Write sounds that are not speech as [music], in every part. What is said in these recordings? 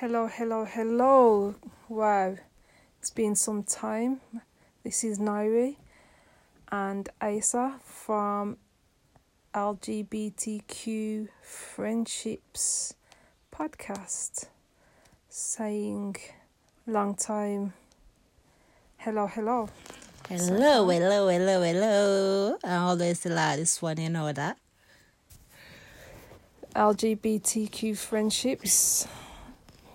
Hello, hello, hello. Wow, it's been some time. This is Nairi and Asa from LGBTQ Friendships podcast saying long time hello, hello. Hello, hello, hello, hello. I always the loudest one, you know that. LGBTQ Friendships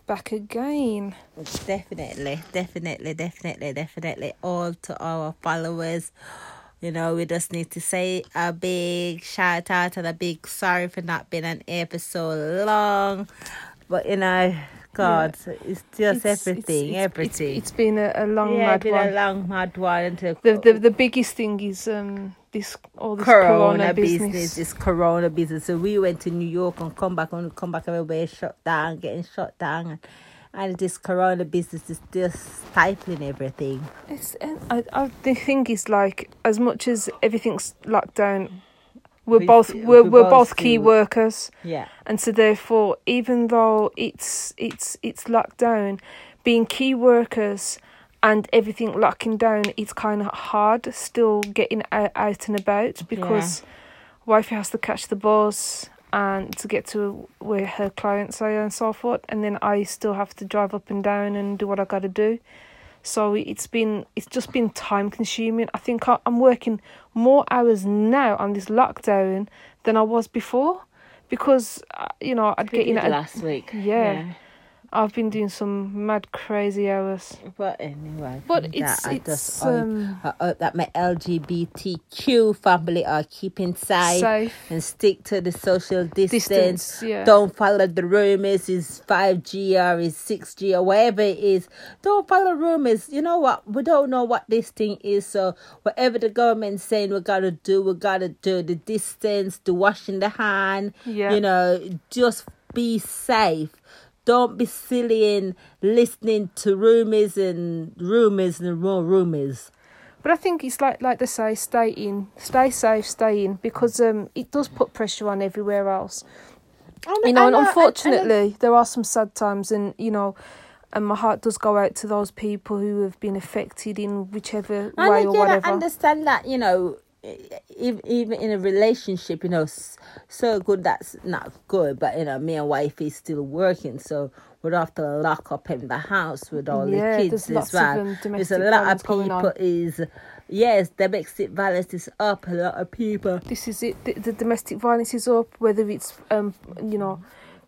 back again. Definitely, definitely, definitely, definitely. All to our followers. You know, we just need to say a big shout out and a big sorry for not being an episode long. But you know, God, yeah. it's just it's, everything, it's, everything. it's been a, a long, yeah, mad been one. a long, mad one. Until the, the the biggest thing is um this all this corona, corona business. business. This corona business. So we went to New York and come back and come back everywhere shut down, getting shut down. And, and this corona business is just stifling everything. It's I, I the thing is like as much as everything's locked down, we're we, both we're, we we're both key workers. Yeah. And so therefore, even though it's it's it's locked down, being key workers and everything locking down, it's kind of hard still getting out, out and about because yeah. wifey has to catch the bus and to get to where her clients are and so forth, and then I still have to drive up and down and do what I got to do. So it's been it's just been time consuming. I think I'm working more hours now on this lockdown than I was before because uh, you know I'd get in last week. Yeah, yeah, I've been doing some mad crazy hours. But anyway, but it's it's just, um, I, hope that my LGBTQ family are keeping safe, safe. and stick to the social distance. distance yeah. Don't follow the rumors. Is five G or is six G or whatever it is. Don't follow rumors. You know what? We don't know what this thing is. So whatever the government's saying, we gotta do. We gotta do the distance, the washing the hand. Yeah. You know, just be safe don't be silly and listening to rumors and rumors and more rumors. But I think it's like like they say, stay in, stay safe, stay in, because um it does put pressure on everywhere else. you know, and unfortunately, there are some sad times, and you know, and my heart does go out to those people who have been affected in whichever and way again, or whatever. I understand that you know even in a relationship, you know, so good that's not good. But you know, me and wife is still working, so we'd have to lock up in the house with all yeah, the kids as well. Um, there's a lot of people is yes, domestic violence is up. A lot of people. This is it. The, the domestic violence is up. Whether it's um, you know,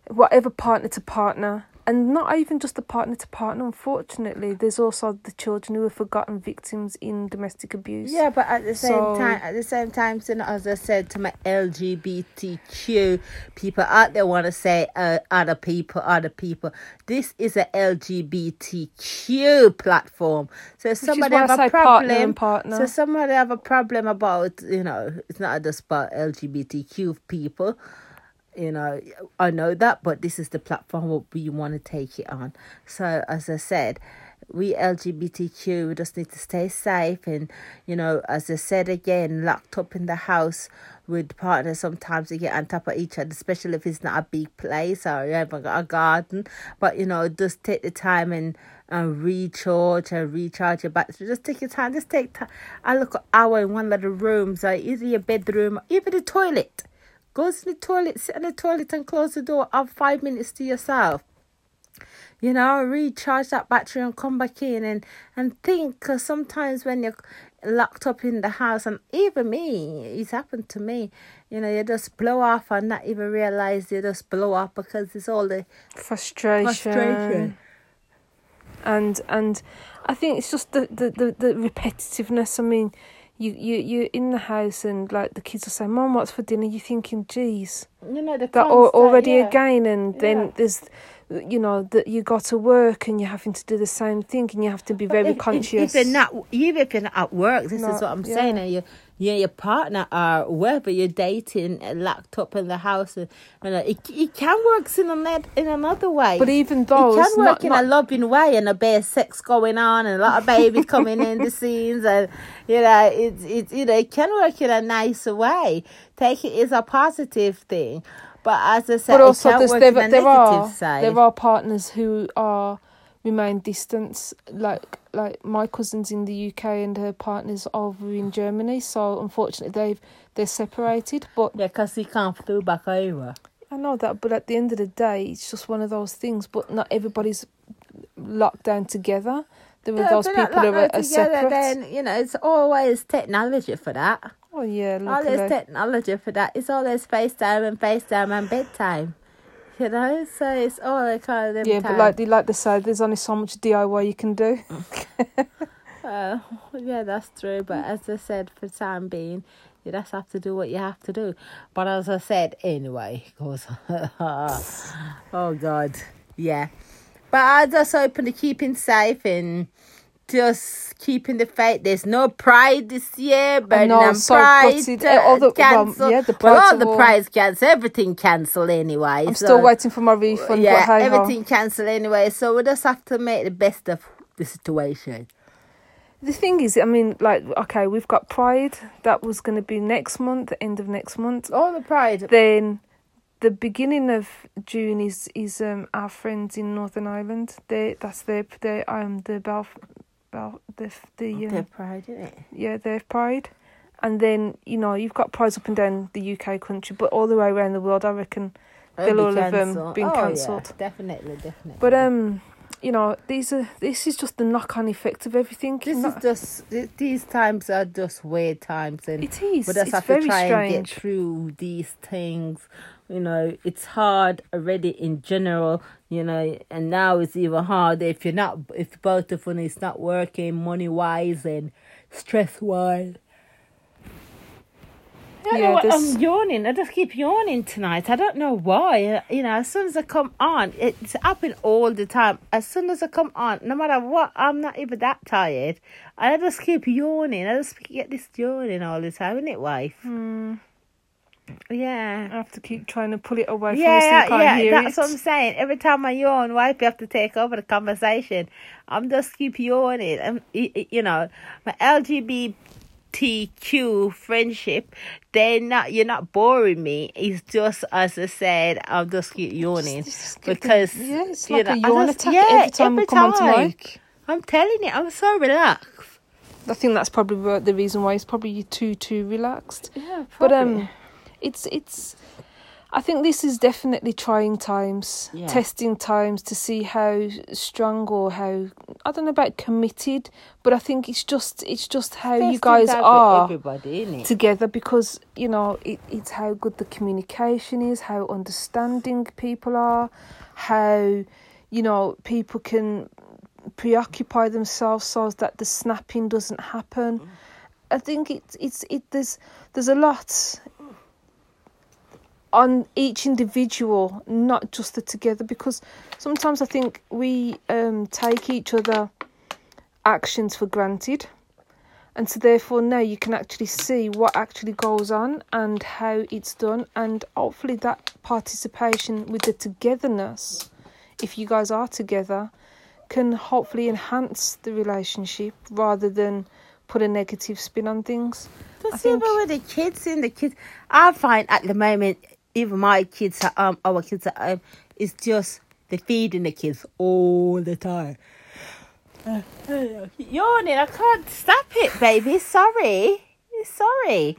whatever partner to partner and not even just the partner to partner unfortunately there's also the children who are forgotten victims in domestic abuse. Yeah but at the same so, time at the same time so as i said to my lgbtq people out there want to say uh, other people other people this is a lgbtq platform. So somebody have a problem partner. so somebody have a problem about you know it's not just about lgbtq people you know i know that but this is the platform we want to take it on so as i said we lgbtq we just need to stay safe and you know as i said again locked up in the house with partners sometimes you get on top of each other especially if it's not a big place or you got a garden but you know just take the time and and recharge and recharge your battery. Just take your time. Just take time. I look an hour in one of the rooms, or either your bedroom, or even the toilet. Go to the toilet, sit in the toilet and close the door. Have five minutes to yourself. You know, recharge that battery and come back in and, and think. Because sometimes when you're locked up in the house, and even me, it's happened to me, you know, you just blow off and not even realize you just blow off because it's all the frustration. frustration. And and I think it's just the, the, the, the repetitiveness. I mean, you you you're in the house and like the kids are saying, "Mom, what's for dinner?" You're thinking, "Geez, you know that already yeah. again." And then yeah. there's, you know, that you got to work and you're having to do the same thing, and you have to be very if, conscious. If, if you're not, even if you're not at work, this not, is what I'm yeah. saying, and you you your partner or whoever you're dating locked up in the house. And you know, it, it can work in another in another way. But even though it can work not, in not... a loving way and a bit of sex going on and a lot of babies coming in the scenes and you know it's it's you know it can work in a nicer way. Take it as a positive thing. But as I said, but it also there's, work there, in a there negative are side. there are partners who are remain distance like like my cousin's in the UK and her partner's over in Germany so unfortunately they've they're separated but Yeah, because he can't flew back over. I know that but at the end of the day it's just one of those things but not everybody's locked down together there are Yeah, those people who are, are together, separate Then you know it's always technology for that. oh yeah all luckily. technology for that. It's all always FaceTime and FaceTime and bedtime. [laughs] You know, so it's all the kind of yeah but like they like they say there's only so much DIY you can do [laughs] Uh, yeah, that's true. But as I said, for the time being, you just have to do what you have to do. But as I said, anyway, because [laughs] oh god, yeah. But I just hoping to keeping safe and just keeping the faith. There's no pride this year, but I'm so pride uh, All the- well, cancelled. yeah, the well, all the prides cancelled. Everything cancelled anyway. I'm so- still waiting for my refund yeah, everything cancelled anyway. So we just have to make the best of the situation. The thing is, I mean, like, okay, we've got Pride. That was going to be next month, the end of next month. All the pride. Then, the beginning of June is is um our friends in Northern Ireland. They that's their they um the Belf, Bel the the um, Their pride, isn't it? yeah their Pride, and then you know you've got prides up and down the UK country, but all the way around the world, I reckon. They'll all have, um, been oh, cancelled. Yeah, definitely, definitely. But um, you know, these are this is just the knock on effect of everything. this Not- is just these times are just weird times, and it is. just It's have very to try strange. and get through these things. You know, it's hard already in general. You know, and now it's even harder if you're not if both of them is not working money wise and stress wise. I don't Yeah, know what, this- I'm yawning. I just keep yawning tonight. I don't know why. You know, as soon as I come on, it's happening all the time. As soon as I come on, no matter what, I'm not even that tired. I just keep yawning. I just get this yawning all the time, isn't it, wife? Hmm. Yeah. I have to keep trying to pull it away from you so you Yeah, can't yeah, hear that's it. what I'm saying. Every time I yawn, wife, you have to take over the conversation. I'm just keep yawning. I'm, y- y- you know, my LGBTQ friendship, they're not. You're not boring me. It's just as I said. I'll just keep yawning Just get the- because yeah, it's you like know, a I yawn just- attack yeah, every time we every come onto time. mic. I'm telling you, I'm so relaxed. I think that's probably the reason why it's probably too too relaxed. Yeah, But um, it's it's. I think this is definitely trying times, Yeah. testing times to see how strong or how I don't know about committed, but I think it's just it's just how you guys are together because you know it, it's how good the communication is how understanding people are how you know people can preoccupy themselves so that the snapping doesn't happen i think it's it's it there's there's a lot on each individual not just the together because sometimes i think we um take each other actions for granted. And so therefore now you can actually see what actually goes on and how it's done. And hopefully that participation with the togetherness if you guys are together can hopefully enhance the relationship rather than put a negative spin on things. I Just think- even with the kids and the kids, I find at the moment, even my kids at um, our kids at home, it's just they're feeding the kids all the time. Uh, [sighs] yawning, I can't stop it, baby. Sorry, sorry.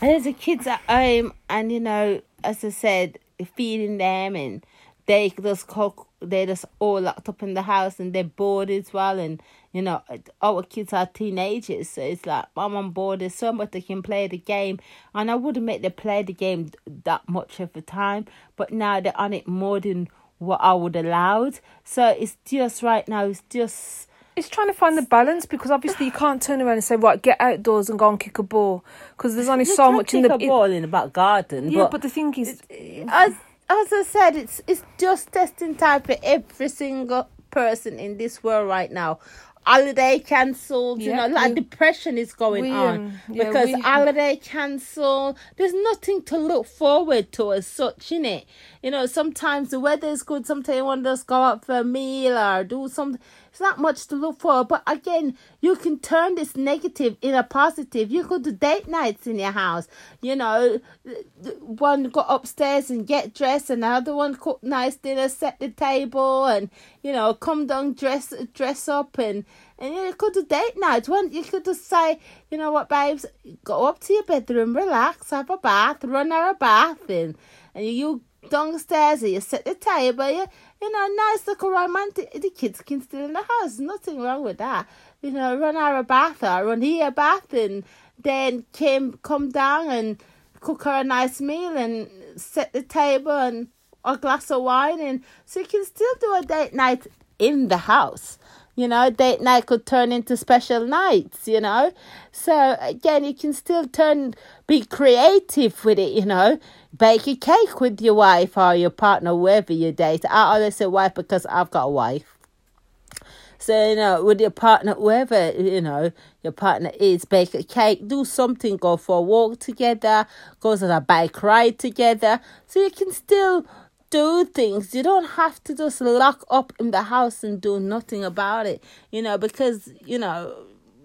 There's the kids at home, and you know, as I said, feeding them, and they just cook. They're just all locked up in the house, and they're bored as well. And you know, our kids are teenagers, so it's like I'm on board. There's so much they can play the game, and I wouldn't make them play the game that much of the time. But now they're on it more than what I would allowed. So it's just right now. It's just it's trying to find the balance because obviously you can't turn around and say right get outdoors and go and kick a ball because there's only You so much in the a ball in the back garden. yeah but, but the thing is as as I said, it's it's just testing time for every single person in this world right now. Holiday cancelled, you know, like we- depression is going we, on um, yeah, because we- holiday cancelled. There's nothing to look forward to as such, in it. You know, sometimes the weather is good. Sometimes you want to just go out for a meal or do something. It's not much to look for. But again, you can turn this negative in a positive. You could do date nights in your house. You know, one go upstairs and get dressed, and another one cook nice dinner, set the table, and you know, come down, dress dress up, and and you could do date night. One, you could just say, you know what, babes, go up to your bedroom, relax, have a bath, run out a bath, and, and you downstairs and you set the table, you, you know, nice little romantic. The kids can still in the house, nothing wrong with that. You know, run out a bath or run here a bath, and then came come down and cook her a nice meal and set the table and a glass of wine, and so you can still do a date night in the house you know date night could turn into special nights you know. So again you can still turn be creative with it you know. Bake a cake with your wife or your partner whoever you date. I always say wife because i've got a wife. So you know with your partner whoever you know your partner is bake a cake do something go for a walk together go on a bike ride together. So you can still do things. You don't have to just lock up in the house and do nothing about it, you know, because, you know,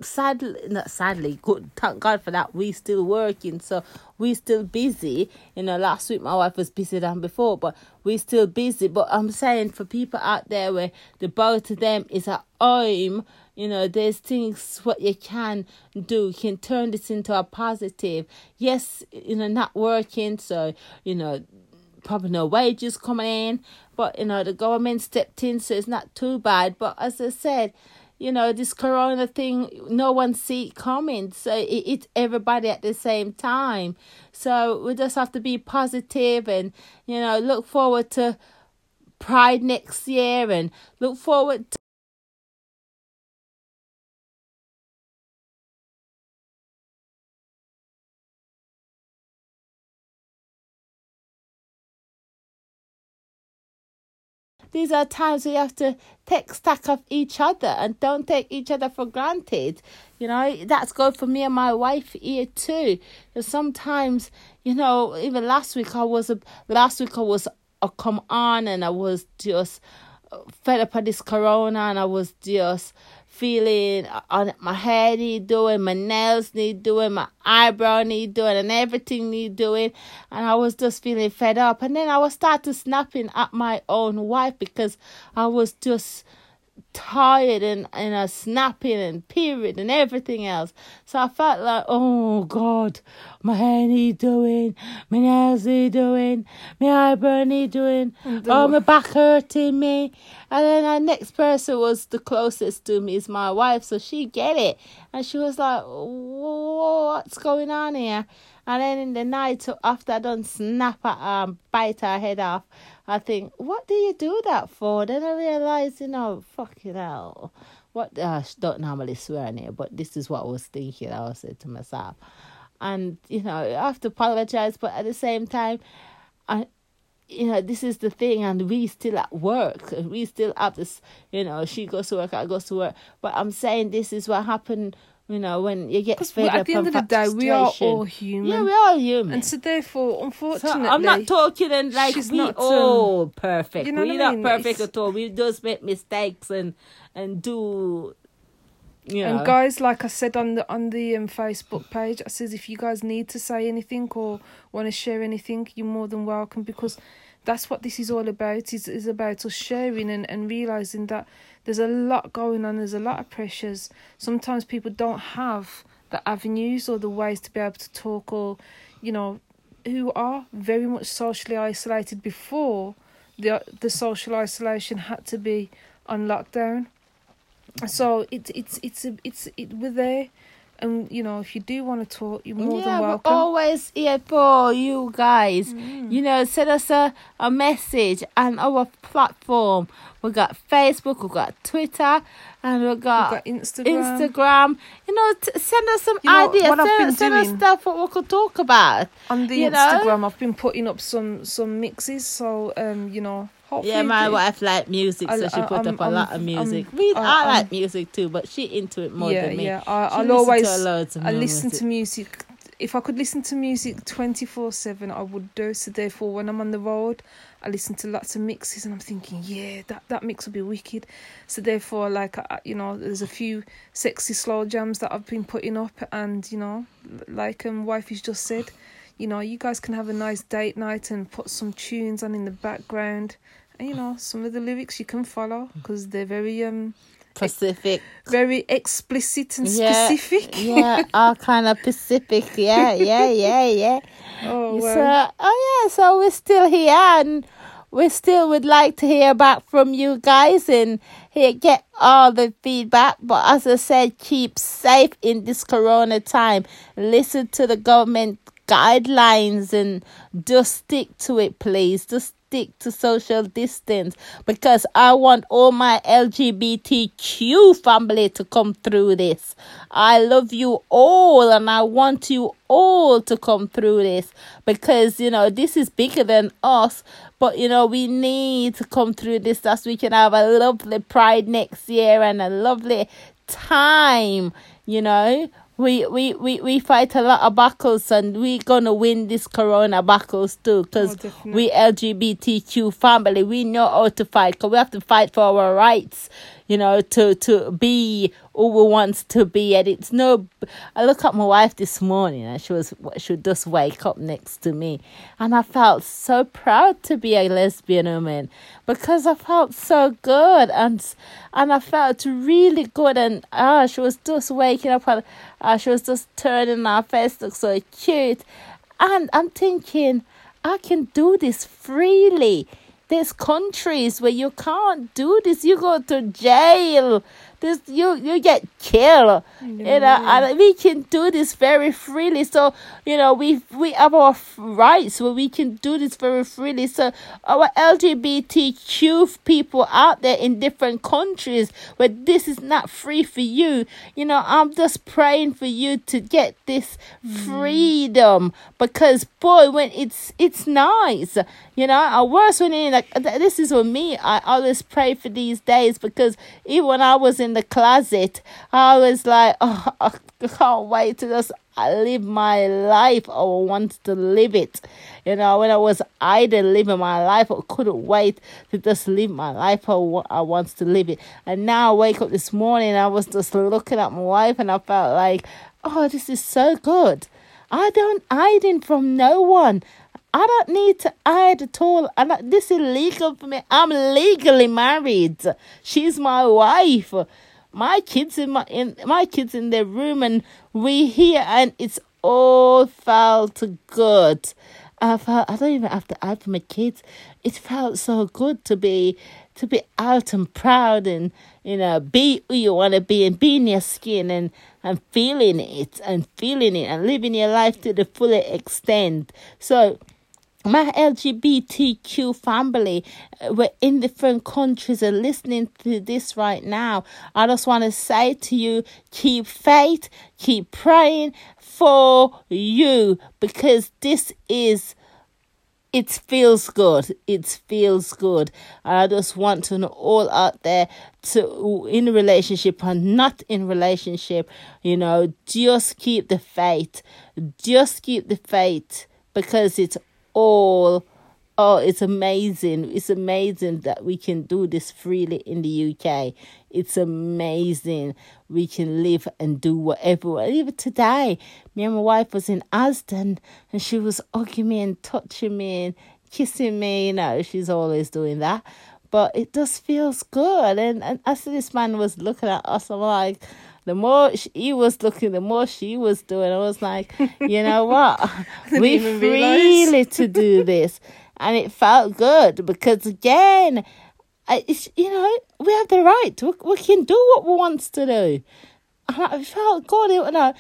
sadly, not sadly, good, thank God for that, we still working, so we still busy. You know, last week my wife was busy than before, but we still busy. But I'm saying for people out there where the both to them is at home, you know, there's things what you can do. You can turn this into a positive. Yes, you know, not working, so, you know, probably no wages coming in, but you know the government stepped in, so it's not too bad. But as I said, you know this corona thing, no one see it coming, so it, it's everybody at the same time. So we just have to be positive and you know look forward to Pride next year and look forward to These are times we have to take stock of each other and don't take each other for granted. You know, that's good for me and my wife here too. Because sometimes, you know, even last week I was a last week I was a come on and I was just uh, fed up of this corona and I was just feeling on my hair need doing, my nails need doing, my eyebrow need doing, and everything need doing. And I was just feeling fed up. And then I was started snapping at my own wife because I was just tired and, and a snapping and period and everything else. So I felt like, oh God, my hair need doing, my nails need doing, my eyebrow need doing, oh uh, my back hurting me. And then the next person was the closest to me is my wife, so she get it. And she was like, what's going on here? And then in the night after I done snap her and bite her head off, I think, what do you do that for? Then I realize, you know, fucking hell. What uh, I don't normally swear in here, but this is what I was thinking. I was saying to myself, and you know, I have to apologize, but at the same time, I, you know, this is the thing, and we still at work. We still have this, you know, she goes to work, I go to work. But I'm saying this is what happened you know, when you get fed at the end of the day, we are all human. Yeah, we are human. And so, therefore, unfortunately, so I'm not talking and like we not, all um, perfect. You know We're not mean? perfect it's... at all. We just make mistakes and and do. You know. And guys, like I said on the on the um, Facebook page, I says if you guys need to say anything or want to share anything, you're more than welcome because that's what this is all about. Is is about us sharing and and realizing that there's a lot going on, there's a lot of pressures. Sometimes people don't have the avenues or the ways to be able to talk or, you know, who are very much socially isolated before the the social isolation had to be on lockdown. So it's it's it's a, it's it we're there and you know, if you do want to talk, you're more yeah, than welcome. We're always here for you guys. Mm. You know, send us a, a message on our platform. We got Facebook, we got Twitter, and we got, got Instagram. Instagram. You know, t- send us some you know, ideas. Send, send us stuff what we could talk about. On the Instagram, know? I've been putting up some some mixes. So um, you know, Hopefully yeah, my wife like music, so I, she put I'm, up a I'm, lot of music. We, I, like music too, but she into it more yeah, than me. Yeah, I, will always. I listen to music. If I could listen to music twenty four seven, I would do. So therefore, when I'm on the road, I listen to lots of mixes, and I'm thinking, yeah, that that mix will be wicked. So therefore, like I, you know, there's a few sexy slow jams that I've been putting up, and you know, like um, wifey's just said, you know, you guys can have a nice date night and put some tunes on in the background. And, you know, some of the lyrics you can follow because they're very um Pacific. very explicit and Yeah, specific. yeah, [laughs] all kind of Pacific. Yeah, yeah, yeah, yeah. [laughs] Oh So, oh yeah, so we're still here and we still would like to hear back from you guys and hear, get all the feedback. But as I said, keep safe in this corona time. Listen to the government guidelines and just stick to it, please. Just stick to social distance because I want all my LGBTQ family to come through this. I love you all and I want you all to come through this because you know this is bigger than us but you know we need to come through this so we can have a lovely pride next year and a lovely time you know we we we, we fight a lot of battles and we gonna win this corona battles too because Oh, we lgbtq family we know how to fight because we have to fight for our rights you know to to be who we want to be. And it's no i look at my wife this morning and she was she just wake up next to me. And i felt so proud to be a lesbian woman because i felt so good and and i felt really good. And ah she was just waking up and uh, she was just turning her face look so cute. And i'm thinking i can do this freely there's countries where you can't do this. You go to jail. This you you get killed. You know, and we can do this very freely. So you know we we have our rights where we can do this very freely. So our LGBTQ people out there in different countries where this is not free for you. You know I'm just praying for you to get this freedom because boy when it's it's nice. You know, I worse when like this is with me. I always pray for these days because even when I was in the closet, I was like, oh, I can't wait to just live my life. I want to live it. You know, when I was idle living my life, I couldn't wait to just live my life. I, I want to live it. And now I wake up this morning, I was just looking at my wife and I felt like, oh, this is so good. I don't hiding from no one. I don't need to hide at all. And I- this is legal for me. I'm legally married. She's my wife. My kids in my in my kids in their room, and we here, and it's all felt good. I felt I don't even have to hide from my kids. It felt so good to be to be out and proud and you know be who you want to be and be in your skin and and feeling it and feeling it and living your life to the full extent. So my LGBTQ family, uh, we're in different countries and listening to this right now. I just want to say to you, keep faith, keep praying for you because this is it feels good. It feels good. And I just want to know all out there to in relationship and not in relationship, you know, just keep the faith. Just keep the faith because it's all oh it's amazing. It's amazing that we can do this freely in the UK. It's amazing. We can live and do whatever. Even today, me and my wife was in Aston and she was hugging me and touching me and kissing me. You know, she's always doing that. But it just feels good. And, and as this man was looking at us, I'm like, the more sh- he was looking, the more she was doing. I was like, you know [laughs] what? we freely to do this. And it felt good because, again, I, it's, you know, we have the right. We, we can do what we want to do. And it felt good. You know,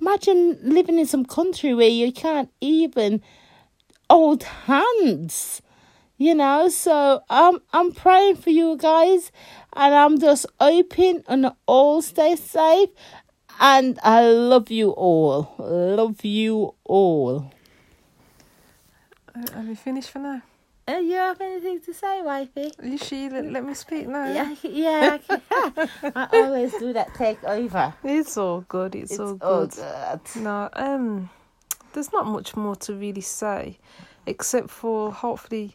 imagine living in some country where you can't even hold hands. You know, so I'm I'm praying for you guys, and I'm just hoping and all stay safe. And I love you all. Love you all. Uh, Have you finished for now? Uh, you have anything to say, wifey? You she let, let me speak now. Yeah, yeah. I, [laughs] I always do that take over. It's all good. It's, It's all all good. good. No, um, there's not much more to really say, except for hopefully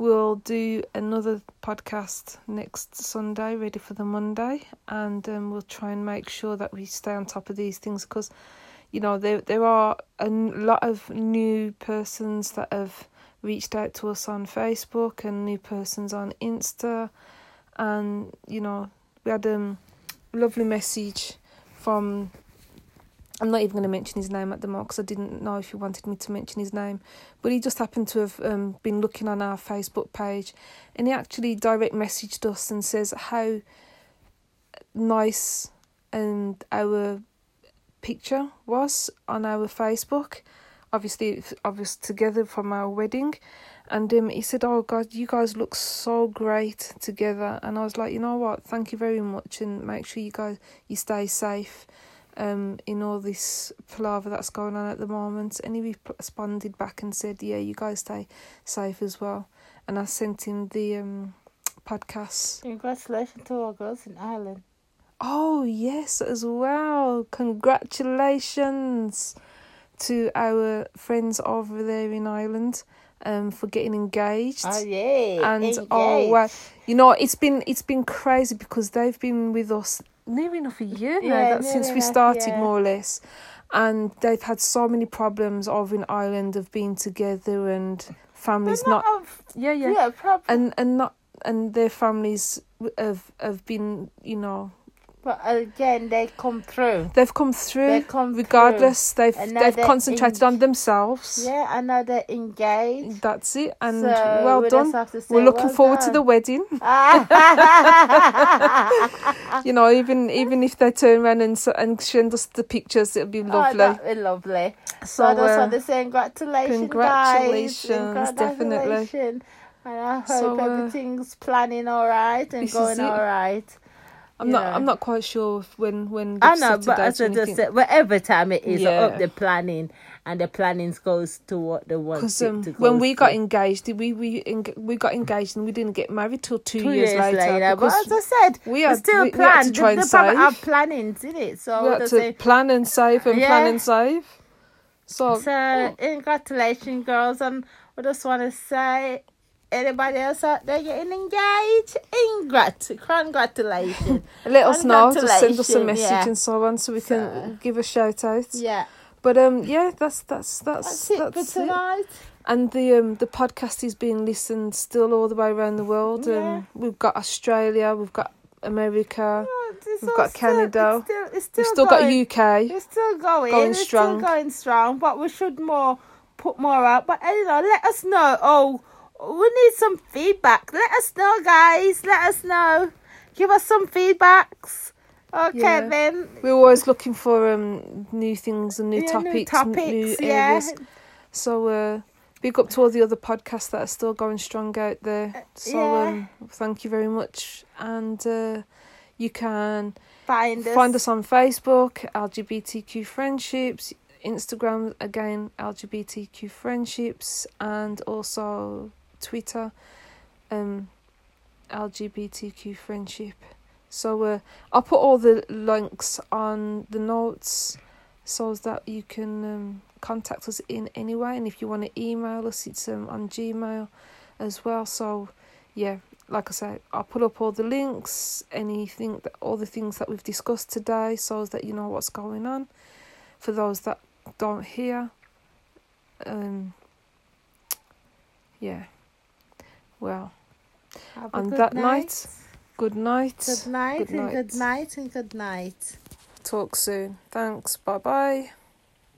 we'll do another podcast next Sunday, ready for the Monday, and um, we'll try and make sure that we stay on top of these things because, you know, there there are a lot of new persons that have reached out to us on Facebook and new persons on Insta, and you know, we had a um, lovely message from I'm not even going to mention his name at the moment because I didn't know if he wanted me to mention his name. But he just happened to have um, been looking on our Facebook page and he actually direct messaged us and says how nice and our picture was on our Facebook. Obviously, was together from our wedding. And um, he said, Oh God, you guys look so great together. And I was like, You know what? Thank you very much. And make sure you guys you stay safe um, in all this palaver that's going on at the moment. And he responded back and said, "Yeah, you guys stay safe as well." And I sent him the um, podcast. Congratulations to our girls in Ireland. Oh yes, as well. Congratulations to our friends over there in Ireland um for getting engaged. Oh yeah. And engaged. oh wow, you know it's been it's been crazy because they've been with us nearly enough a year now Yeah, that since nearly we started yeah. more or less and they've had so many problems over in Ireland of being together and families not, not, of, yeah yeah yeah, problem. and and not and their families have have been you know but again, they come through. they've come through They come regardless they've they've they're concentrated in- on themselves Yeah, I know they're engaged. that's it and so well we done just have to say we're looking well forward to the wedding [laughs] [laughs] you know even even if they turn around and and send us the pictures it'll be Oh, lovely that'd be lovely. so So I just uh, want to say congratulations, congratulations, guys. definitely. And I hope So, uh, everything's planning all right and going all right. I'm you not. I'm not quite sure when when. I know, but as I just said, whatever time it is, Yeah. hope the planning and the planning goes to what they want Because um, to when we got engaged, we we we got engaged and we didn't get married till two, two years, later. but because as I said, we are still we- we to try the, and the problem save. have plannings in it, so we had to say. plan and save and plan and save. So, So, congratulations, girls, and I just want to say, anybody else out there getting engaged, ingrat, congratulations. [laughs] let us know. Just send us a message yeah. and so on, so we can So- give a shout out. yeah, But um, yeah, that's that's that's that's it for that's it. tonight. And the um the podcast is being listened still all the way around the world. Yeah. Um, we've got Australia, we've got America, Oh, We've got still- Canada. It's still, it's still we've still going. got UK. It's still going. Going it's strong. still going strong, but we should more put more out. But know, let us know. Oh, we need some feedback. Let us know, guys. Let us know. Give us some feedbacks. Okay, Yeah. then. We're always looking for um new things and new Yeah, topics, new topics. new yeah. areas. So uh, big up to all the other podcasts that are still going strong out there. So yeah. um, thank you very much, and uh, you can Find us. find us on Facebook, LGBTQ Friendships, Instagram again, LGBTQ Friendships, and also Twitter, um, LGBTQ Friendship. So uh, I'll put all the links on the notes so that you can um, contact us in any way. And if you want to email us, it's um, on Gmail as well. So yeah, like I said, I'll put up all the links, anything, that, all the things that we've discussed today, so that you know what's going on. For those that don't hear, um, yeah. Well, Have a on good that night, good night. Good night, Good and night. good night and good night. Talk soon. Thanks. Bye bye.